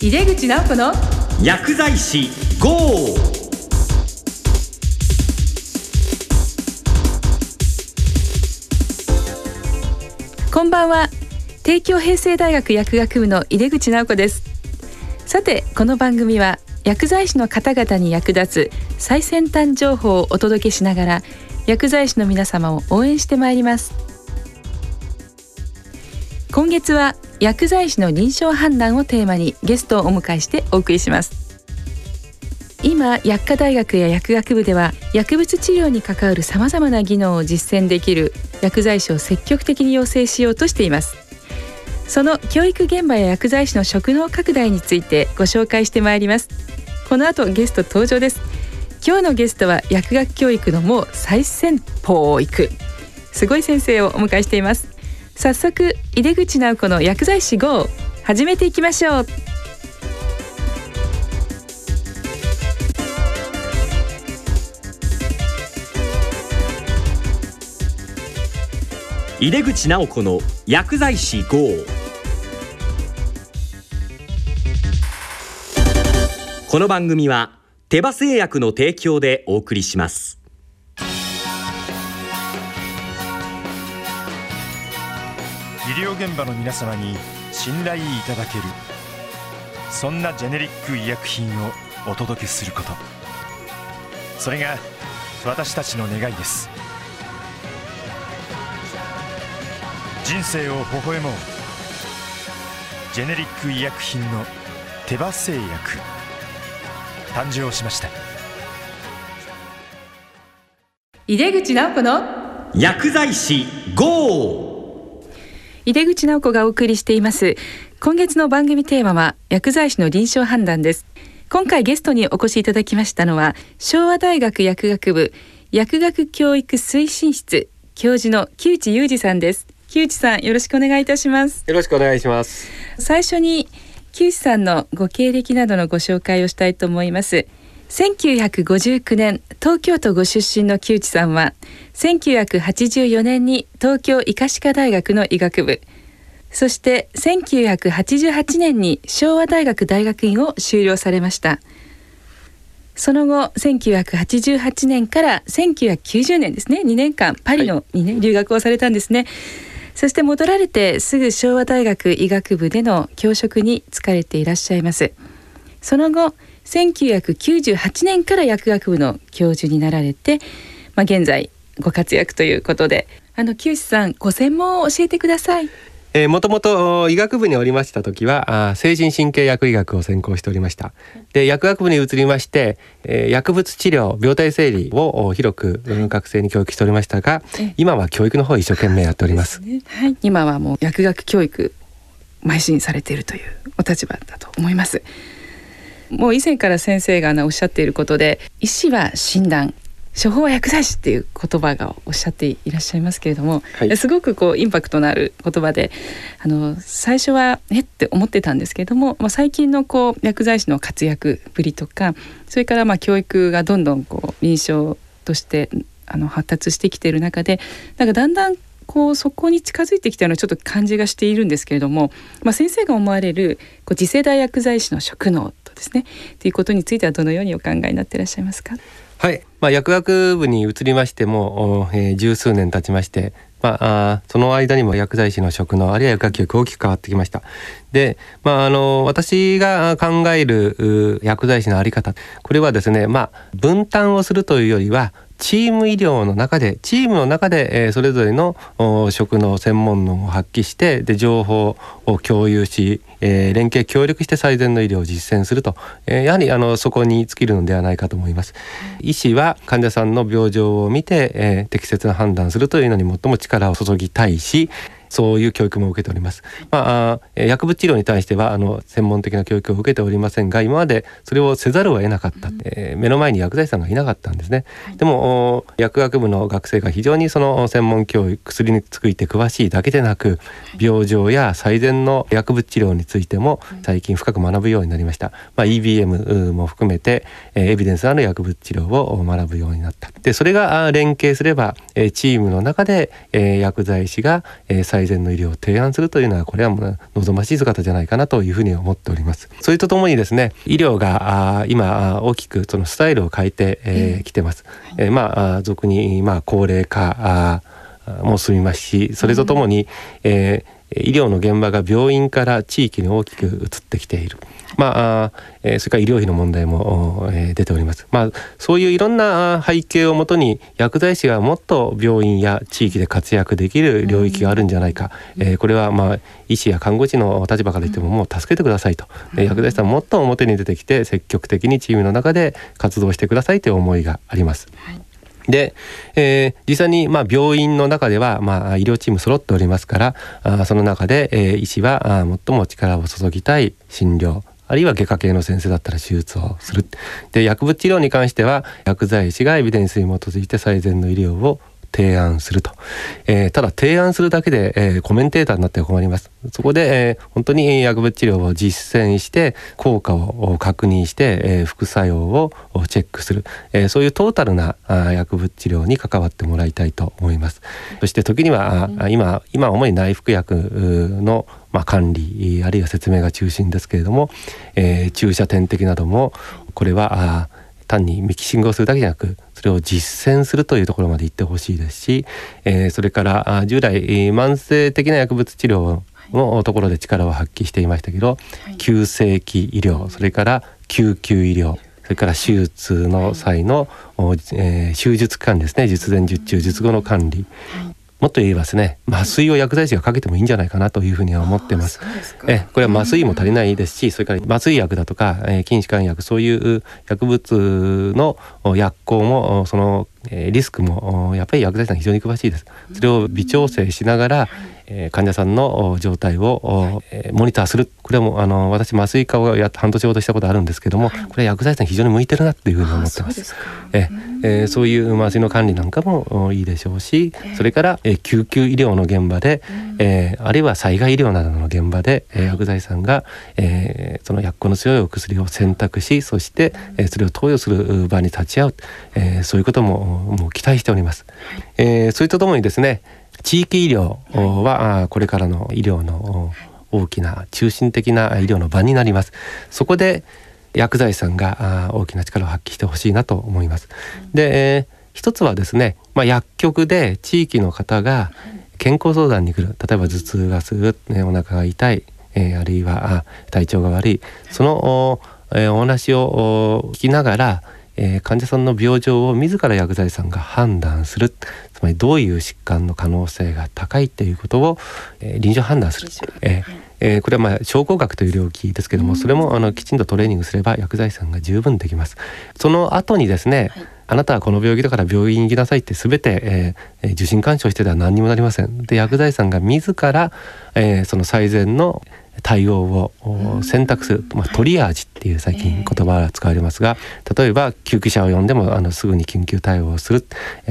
井出口直子の薬剤師 GO! こんばんは。帝京平成大学薬学部の井出口直子です。さてこの番組は薬剤師の方々に役立つ最先端情報をお届けしながら薬剤師の皆様を応援してまいります。今月は薬剤師の臨床判断をテーマにゲストをお迎えしてお送りします。今薬科大学や薬学部では薬物治療に関わるさまざまな技能を実践できる薬剤師を積極的に養成しようとしています。その教育現場や薬剤師の職能拡大についてご紹介してまいります。この後ゲスト登場です。今日のゲストは薬学教育のもう最先鋒を行くすごい先生をお迎えしています。早速井出口直子の薬剤師 GO 始めていきましょう井出口直子の薬剤師 GO! この番組は手羽製薬の提供でお送りします療現場の皆様に信頼いただける。そんなジェネリック医薬品をお届けすること。それが私たちの願いです。人生を微笑もう。ジェネリック医薬品の手羽製薬。誕生しました。井出口直子の薬剤師 GO! 井出口直子がお送りしています。今月の番組テーマは薬剤師の臨床判断です。今回ゲストにお越しいただきましたのは昭和大学薬学部薬学教育推進室教授の木内裕二さんです。木内さんよろしくお願いいたします。よろしくお願いします。最初に木内さんのご経歴などのご紹介をしたいと思います1959年東京都ご出身の木内さんは1984年に東京医科歯科大学の医学部。そして1988年に昭和大学大学院を修了されました。その後1988年から1990年ですね。2年間パリのにね、留学をされたんですね。そして戻られてすぐ昭和大学医学部での教職に就かれていらっしゃいます。その後1998年から薬学部の教授になられて、まあ、現在ご活躍ということであの木内さんご専門を教えてください。えー、もともと医学部におりました時はあー精神神経薬医学を専攻しておりました。で薬学部に移りまして、えー薬物治療病態整理をお広くうん学生に教育しておりましたがえ今は教育の方を一生懸命やっておりますね。はい、今はもう薬学教育邁進されているというお立場だと思いますもう以前から先生がおっしゃっていることで医師は診断処方は薬剤師っていう言葉がおっしゃっていらっしゃいますけれども、はい。すごくこうインパクトのある言葉であの最初はえって思ってたんですけれども、まあ、最近のこう薬剤師の活躍ぶりとかそれからまあ教育がどんどんこう臨床としてあの発達してきている中でなんかだんだんこうそこに近づいてきたようなちょっと感じがしているんですけれども、まあ、先生が思われるこう次世代薬剤師の職能とですねということについてはどのようにお考えになっていらっしゃいますか？はい、まあ、薬学部に移りましても、えー十数年経ちまして、まあ、あその間にも薬剤師の職能あるいは薬学教育大きく変わってきました。で、まあ、あの私が考える薬剤師のあり方これはですね、まあ、分担をするというよりはチーム医療の中でチームの中で、えーそれぞれの職能専門能を発揮してで情報を共有し、えー連携協力して最善の医療を実践すると、えーやはりあのそこに尽きるのではないかと思います。医師は患者さんの病状を見て、え適切な判断するというのに最も力を注ぎたいしそういう教育も受けております。まあ薬物治療に対してはあの専門的な教育を受けておりませんが今までそれをせざるを得なかった、えー目の前に薬剤師さんがいなかったんですね。でもお薬学部の学生が非常にその専門教育薬について詳しいだけでなく病状や最善の薬物治療についても最近深く学ぶようになりました。まあ、EBM も含めて、えーエビデンスのある薬物治療を学ぶようになった。でそれが連携すれば、えーチームの中で、えー薬剤師が、えー最最善の医療を提案するというのはこれはもう望ましい姿じゃないかなというふうに思っております。それとともにですね医療があ今大きくそのスタイルを変えてき、えー、てます、えー、まあ俗にまあ高齢化も進みますしそれとともに、えー、医療の現場が病院から地域に大きく移ってきている。まあ、えー、それから医療費の問題も、えー、出ております。まあ、そういういろんな背景をもとに薬剤師がもっと病院や地域で活躍できる領域があるんじゃないか、うん、えー、これはまあ医師や看護師の立場から言ってももう助けてくださいと、うん、薬剤師さんもっと表に出てきて積極的にチームの中で活動してくださいという思いがあります。はい。で、えー、実際にまあ病院の中ではまあ医療チーム揃っておりますからあその中で、えー、医師はあ最も力を注ぎたい診療あるいは外科系の先生だったら手術をする。で薬物治療に関しては薬剤師がエビデンスに基づいて最善の医療を提案すると、えー、ただ提案するだけで、えー、コメンテーターになって困ります。そこで、えー、本当に薬物治療を実践して効果を確認して、えー、副作用をチェックする、えー、そういうトータルな薬物治療に関わってもらいたいと思います。そして時には、うん、今今主に内服薬のまあ、管理あるいは説明が中心ですけれども、えー、注射点滴などもこれは単にミキシングをするだけじゃなくそれを実践するというところまで行ってほしいですし、えー、それから従来慢性的な薬物治療のところで力を発揮していましたけど、はい、急性期医療それから救急医療それから手術の際の、はい、えー、手術管理ですね術前術中術後の管理、はいもっと言えばですね。麻酔を薬剤師がかけてもいいんじゃないかなというふうには思ってます。えこれは麻酔も足りないですしそれから麻酔薬だとか、えー、筋弛緩薬そういう薬物の薬効もそのリスクもやっぱり薬剤師さん非常に詳しいです。それを微調整しながら、え患者さんの状態を、えモニターする。これもあの私麻酔科をや半年ほどしたことあるんですけども、これは薬剤師さん非常に向いてるなっていうふうに思ってます。ええー、そういう麻酔の管理なんかもいいでしょうしそれから、えー、救急医療の現場で、えー、あるいは災害医療などの現場で、えー、薬剤師さんが、えー、その薬効の強いお薬を選択しそして、えー、それを投与する場に立ち会う、えー、そういうことももう期待しております。えー、それとともにですね地域医療はこれからの医療の大きな中心的な医療の場になります。そこで薬剤師さんが大きな力を発揮してほしいなと思います。で、えー、一つはですね、まあ、薬局で地域の方が健康相談に来る例えば頭痛がする、ね、お腹が痛い、えー、あるいは体調が悪いそのお,、えー、お話を聞きながらえー、患者さんの病状を自ら薬剤師さんが判断する。つまりどういう疾患の可能性が高いということを、えー、臨床判断する、えーえー、これはまあ症候学という領域ですけども、それもあのきちんとトレーニングすれば薬剤師さんが十分できます。その後にですね、はい、あなたはこの病気だから病院に行きなさいって全て、えー、受診勧奨してでは何にもなりません。で薬剤師さんが自ら、えー、その最善の対応を選択する、まあ、トリアージっていう最近言葉が使われますが例えば救急車を呼んでもあのすぐに緊急対応をする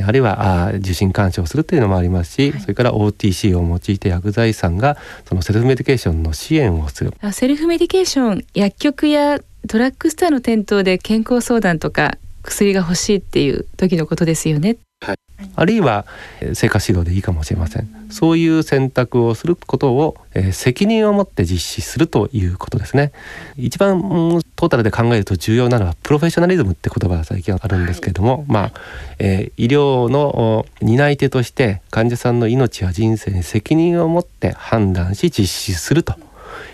あるいはあ受診勧奨するというのもありますし、それから OTC を用いて薬剤師さんがそのセルフメディケーションの支援をする。セルフメディケーション薬局やドラッグストアの店頭で健康相談とか薬が欲しいっていう時のことですよね。はい、あるいは生活指導でいいかもしれません。そういう選択をすることを、えー、責任を持って実施するということですね。一番、うん、トータルで考えると重要なのはプロフェッショナリズムって言葉が最近あるんですけれども、はい、まあ、えー、医療の担い手として患者さんの命や人生に責任を持って判断し実施すると、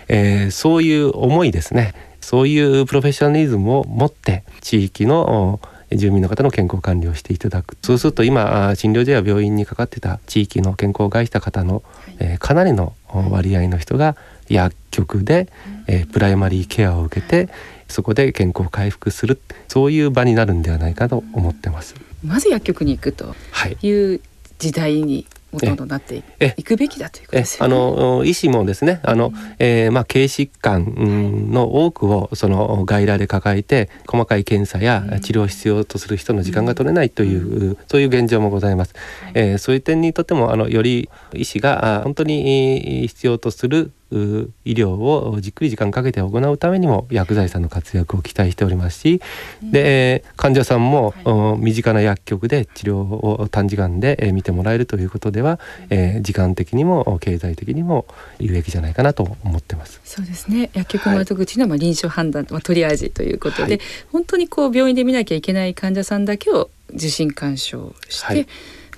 えー、そういう思いですね。そういうプロフェッショナリズムを持って地域の住民の方の健康管理をしていただく。そうすると今診療所や病院にかかってた地域の健康を害した方の、えー、かなりの割合の人が薬局で、えー、プライマリーケアを受けてそこで健康回復するそういう場になるんではないかと思ってます。まず薬局に行くという時代にほとんどなっていくべきだということですよね。あの医師もですね、あの、えー、まあ軽疾患の多くをその外来で抱えて細かい検査や治療を必要とする人の時間が取れないという、うん、そういう現状もございます。えー、そういう点にとってもあのより医師が本当に必要とする医療をじっくり時間かけて行うためにも薬剤師さんの活躍を期待しておりますし、うん、で患者さんも、はい、身近な薬局で治療を短時間で見てもらえるということでは、うん、えー、時間的にも経済的にも有益じゃないかなと思ってます。そうですね。薬局窓口のまあ臨床判断、はい、トリアージということで、はい、本当にこう病院で見なきゃいけない患者さんだけを受診勧奨して、はい、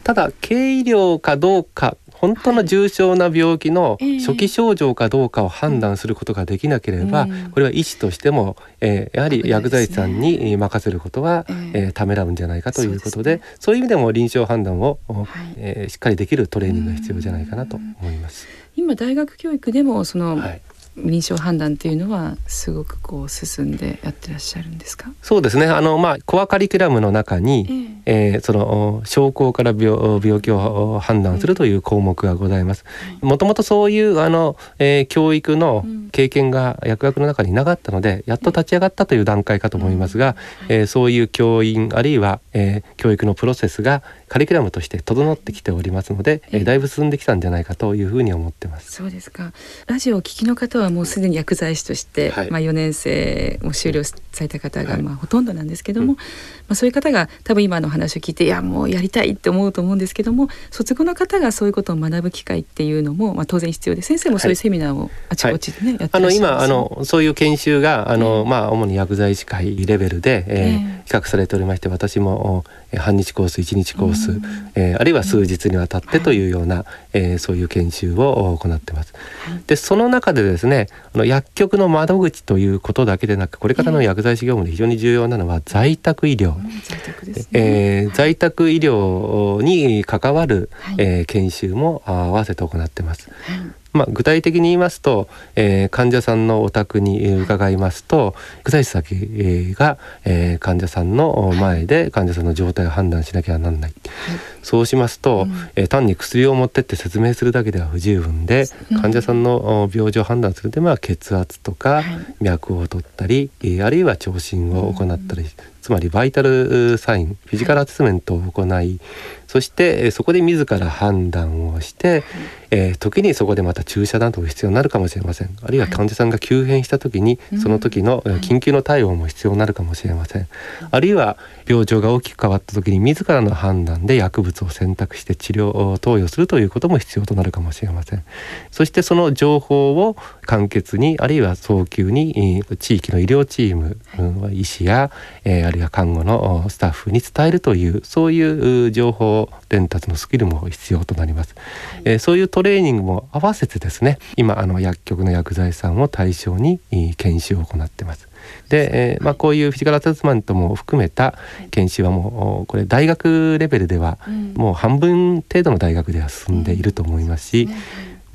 ただ軽医療かどうか本当の重症な病気の初期症状かどうかを判断することができなければ、これは医師としても、えー、やはり薬剤師さんに任せることは、えー、ためらうんじゃないかということでそういう意味でも臨床判断を、はい、えー、しっかりできるトレーニングが必要じゃないかなと思います。今大学教育でもその、はい臨床判断っていうのはすごくこう進んでやってらっしゃるんですか？そうですね。あの、まあ、コアカリキュラムの中に、えー、えー、その症候から病病気を判断するという項目がございます。もともとそういうあの、えー、教育の経験が薬学の中になかったのでやっと立ち上がったという段階かと思いますが、えー、そういう教員あるいは、えー、教育のプロセスがカリキュラムとして整ってきておりますので、えー、だいぶ進んできたんじゃないかというふうに思ってます。そうですか。ラジオを聞きの方ははもうすでに薬剤師として、はい、まあ、4年生を修了された方がまあほとんどなんですけども、まあ、そういう方が多分今の話を聞いていやもうやりたいって思うと思うんですけども卒業の方がそういうことを学ぶ機会っていうのも、まあ、当然必要で先生もそういうセミナーをあちこちでね、はい、やってらっしゃいます、あの今あのそういう研修があの、まあ、主に薬剤師会レベルで、えー、比較されておりまして私も半日コース1日コース、えー、あるいは数日にわたってというような、えー、そういう研修を行ってます。でその中でですねあの薬局の窓口ということだけでなくこれからの薬剤師業務で非常に重要なのは在宅医療、えー、在宅医療に関わる、はい、えー、研修も合わせて行ってます。はいまあ、具体的に言いますと、えー、患者さんのお宅に伺いますと薬剤師先が、えー、患者さんの前で患者さんの状態を判断しなきゃなんない、はい、そうしますと、うん、えー、単に薬を持ってって説明するだけでは不十分で、うん、患者さんの病状を判断するでは血圧とか、脈を取ったり、あるいは聴診を行ったり、つまりバイタルサインフィジカルアセスメントを行いそしてそこで自ら判断をして、えー、時にそこでまた注射などが必要になるかもしれません。あるいは患者さんが急変した時に、その時の緊急の対応も必要になるかもしれません、あるいは病状が大きく変わった時に自らの判断で薬物を選択して治療を投与するということも必要となるかもしれません。そしてその情報を簡潔にあるいは早急に地域の医療チーム、医師や、えー、あるいは看護のスタッフに伝えるというそういう情報伝達のスキルも必要となります、えー、そういうトレーニングも合わせてですね今あの薬局の薬剤師さんを対象に研修を行ってます。で、えー、まあ、こういうフィジカルアセスメントも含めた研修はもうこれ大学レベルではもう半分程度の大学では進んでいると思いますし、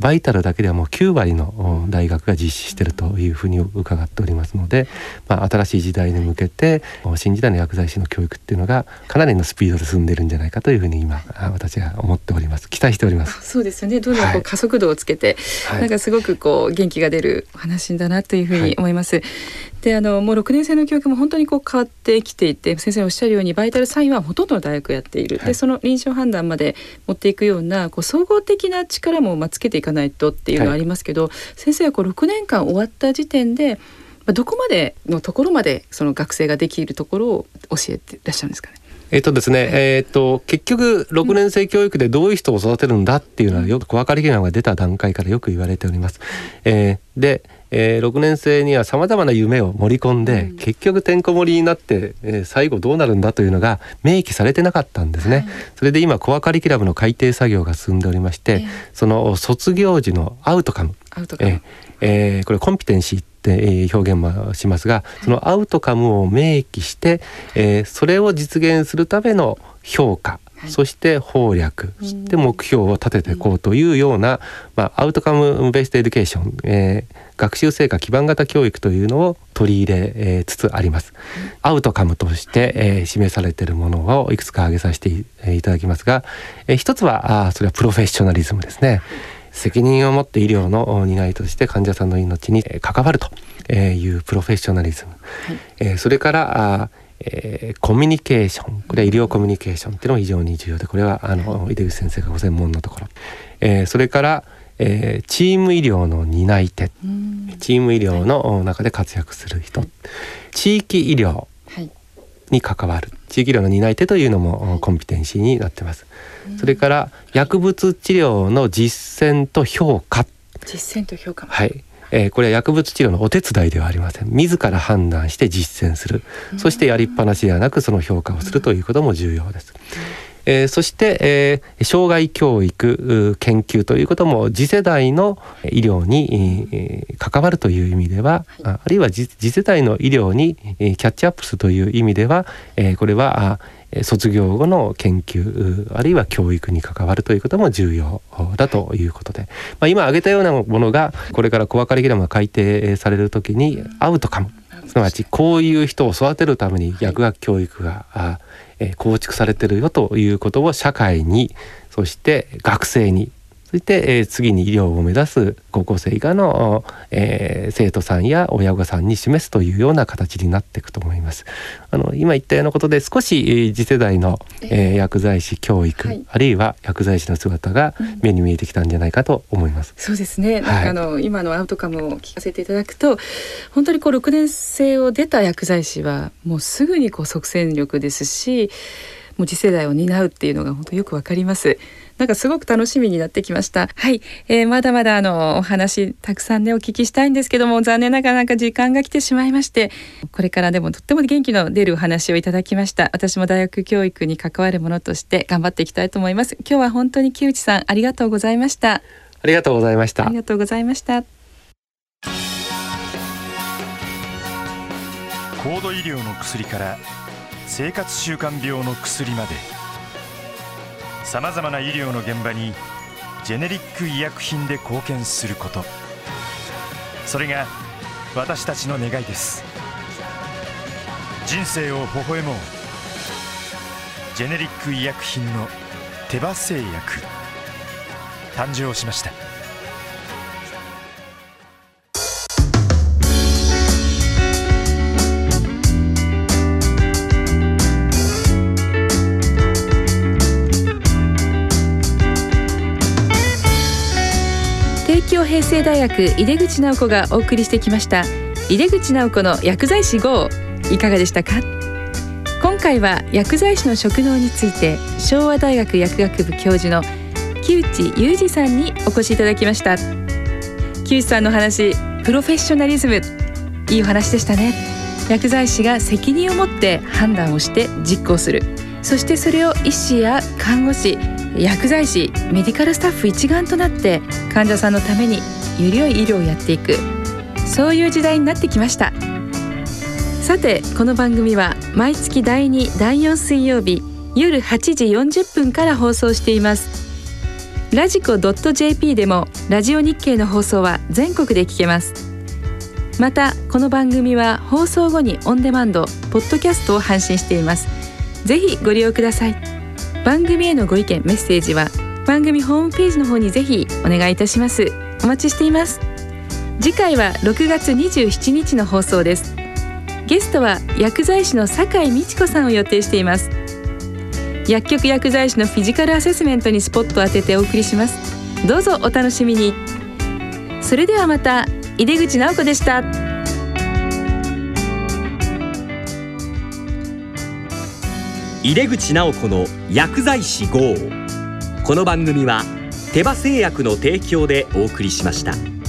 バイタルだけではもう9割の大学が実施しているというふうに伺っておりますので、まあ、新しい時代に向けて新時代の薬剤師の教育っていうのがかなりのスピードで進んでるんじゃないかというふうに今私は思っております。期待しております。そうですよね。どんどんこう加速度をつけて、はい、なんかすごくこう元気が出る話だなというふうに思います、はいであのもう6年生の教育も本当にこう変わってきていて先生おっしゃるようにバイタルサインはほとんどの大学やっている、はい、でその臨床判断まで持っていくようなこう総合的な力もまあつけていかないとっていうのはありますけど、はい、先生はこう6年間終わった時点でどこまでのところまでその学生ができるところを教えていらっしゃるんですかね？えっとですね、えー、っと結局6年生教育でどういう人を育てるんだっていうのはよく小分かり議論が出た段階からよく言われております。えー、でえー、6年生にはさまざまな夢を盛り込んで、うん、結局てんこ盛りになって、えー、最後どうなるんだというのが明記されてなかったんですね。はい、それで今コアカリキュラムの改定作業が進んでおりまして、えー、その卒業時のアウトカム。アウトカム、えー、これコンピテンシーって表現もしますが、そのアウトカムを明記して、えー、それを実現するための評価そして方略そして目標を立てていこうというような、まあ、 outcome-based education、えー、学習成果基盤型教育というのを取り入れ、えー、つつあります。アウトカムとして、えー、示されているものをいくつか挙げさせていただきますが、えー、一つはあそれはプロフェッショナリズムですね。責任を持って医療の担いとして患者さんの命に関わるというプロフェッショナリズム、はい、えー、それからあえー、コミュニケーション。これは医療コミュニケーションっていうのも非常に重要でこれはあの井出口先生がご専門のところ、えー、それから、えー、チーム医療の担い手、チーム医療の中で活躍する人、はい、地域医療に関わる地域医療の担い手というのもコンピテンシーになってます。それから薬物治療の実践と評価。実践と評価。はい。えー、これは薬物治療のお手伝いではありません。自ら判断して実践する。そしてやりっぱなしではなくその評価をするということも重要です。えー、そして、えー、障害教育研究ということも次世代の医療に、えー、関わるという意味では、はい、あるいは次世代の医療に、えー、キャッチアップするという意味では、えー、これは卒業後の研究あるいは教育に関わるということも重要だということで、まあ、今挙げたようなものがこれからコアカリキュラムが改定される時にアウトカム。すなわちこういう人を育てるために薬学教育が、構築されてるよということを社会にそして学生にそして、えー、次に医療を目指す高校生以下の、えー、生徒さんや親御さんに示すというような形になっていくと思います。あの今言ったようなことで少し、えー、次世代の、えー、薬剤師教育、はい、あるいは薬剤師の姿が目に見えてきたんじゃないかと思います。うん、そうですね。なんかあの、今のアウトカムを聞かせていただくと、本当にこう6年生を出た薬剤師はもうすぐにこう即戦力ですし。もう次世代を担うっていうのが本当よくわかります。なんかすごく楽しみになってきました。はい、えー、まだまだあのお話たくさんねお聞きしたいんですけども残念ながらなんか時間が来てしまいましてこれからでもとっても元気の出るお話をいただきました。私も大学教育に関わるものとして頑張っていきたいと思います。今日は本当に木内さんありがとうございました。ありがとうございました。ありがとうございました。高度医療の薬から生活習慣病の薬までさまざまな医療の現場にジェネリック医薬品で貢献すること。それが私たちの願いです。人生を微笑もう。ジェネリック医薬品の手羽製薬。誕生しました。平成大学井出口直子がお送りしてきました。井出口直子の薬剤師 GO いかがでしたか？今回は薬剤師の職能について昭和大学薬学部教授の木内裕二さんにお越しいただきました。木内さんの話プロフェッショナリズムいいお話でしたね。薬剤師が責任を持って判断をして実行する。そしてそれを医師や看護師薬剤師メディカルスタッフ一丸となって患者さんのためにより良い医療をやっていく。そういう時代になってきました。さてこの番組は毎月第2第4水曜日夜8時40分から放送しています。ラジコ .jp でもラジオ日経の放送は全国で聞けます。またこの番組は放送後にオンデマンドポッドキャストを配信しています。ぜひご利用ください。番組へのご意見メッセージは番組ホームページの方にぜひお願いいたします。お待ちしています。次回は6月27日の放送です。ゲストは薬剤師の酒井美智子さんを予定しています。薬局薬剤師のフィジカルアセスメントにスポットを当ててお送りします。どうぞお楽しみに。それではまた井出口直子でした。井出口直子の薬剤師号この番組は手羽製薬の提供でお送りしました。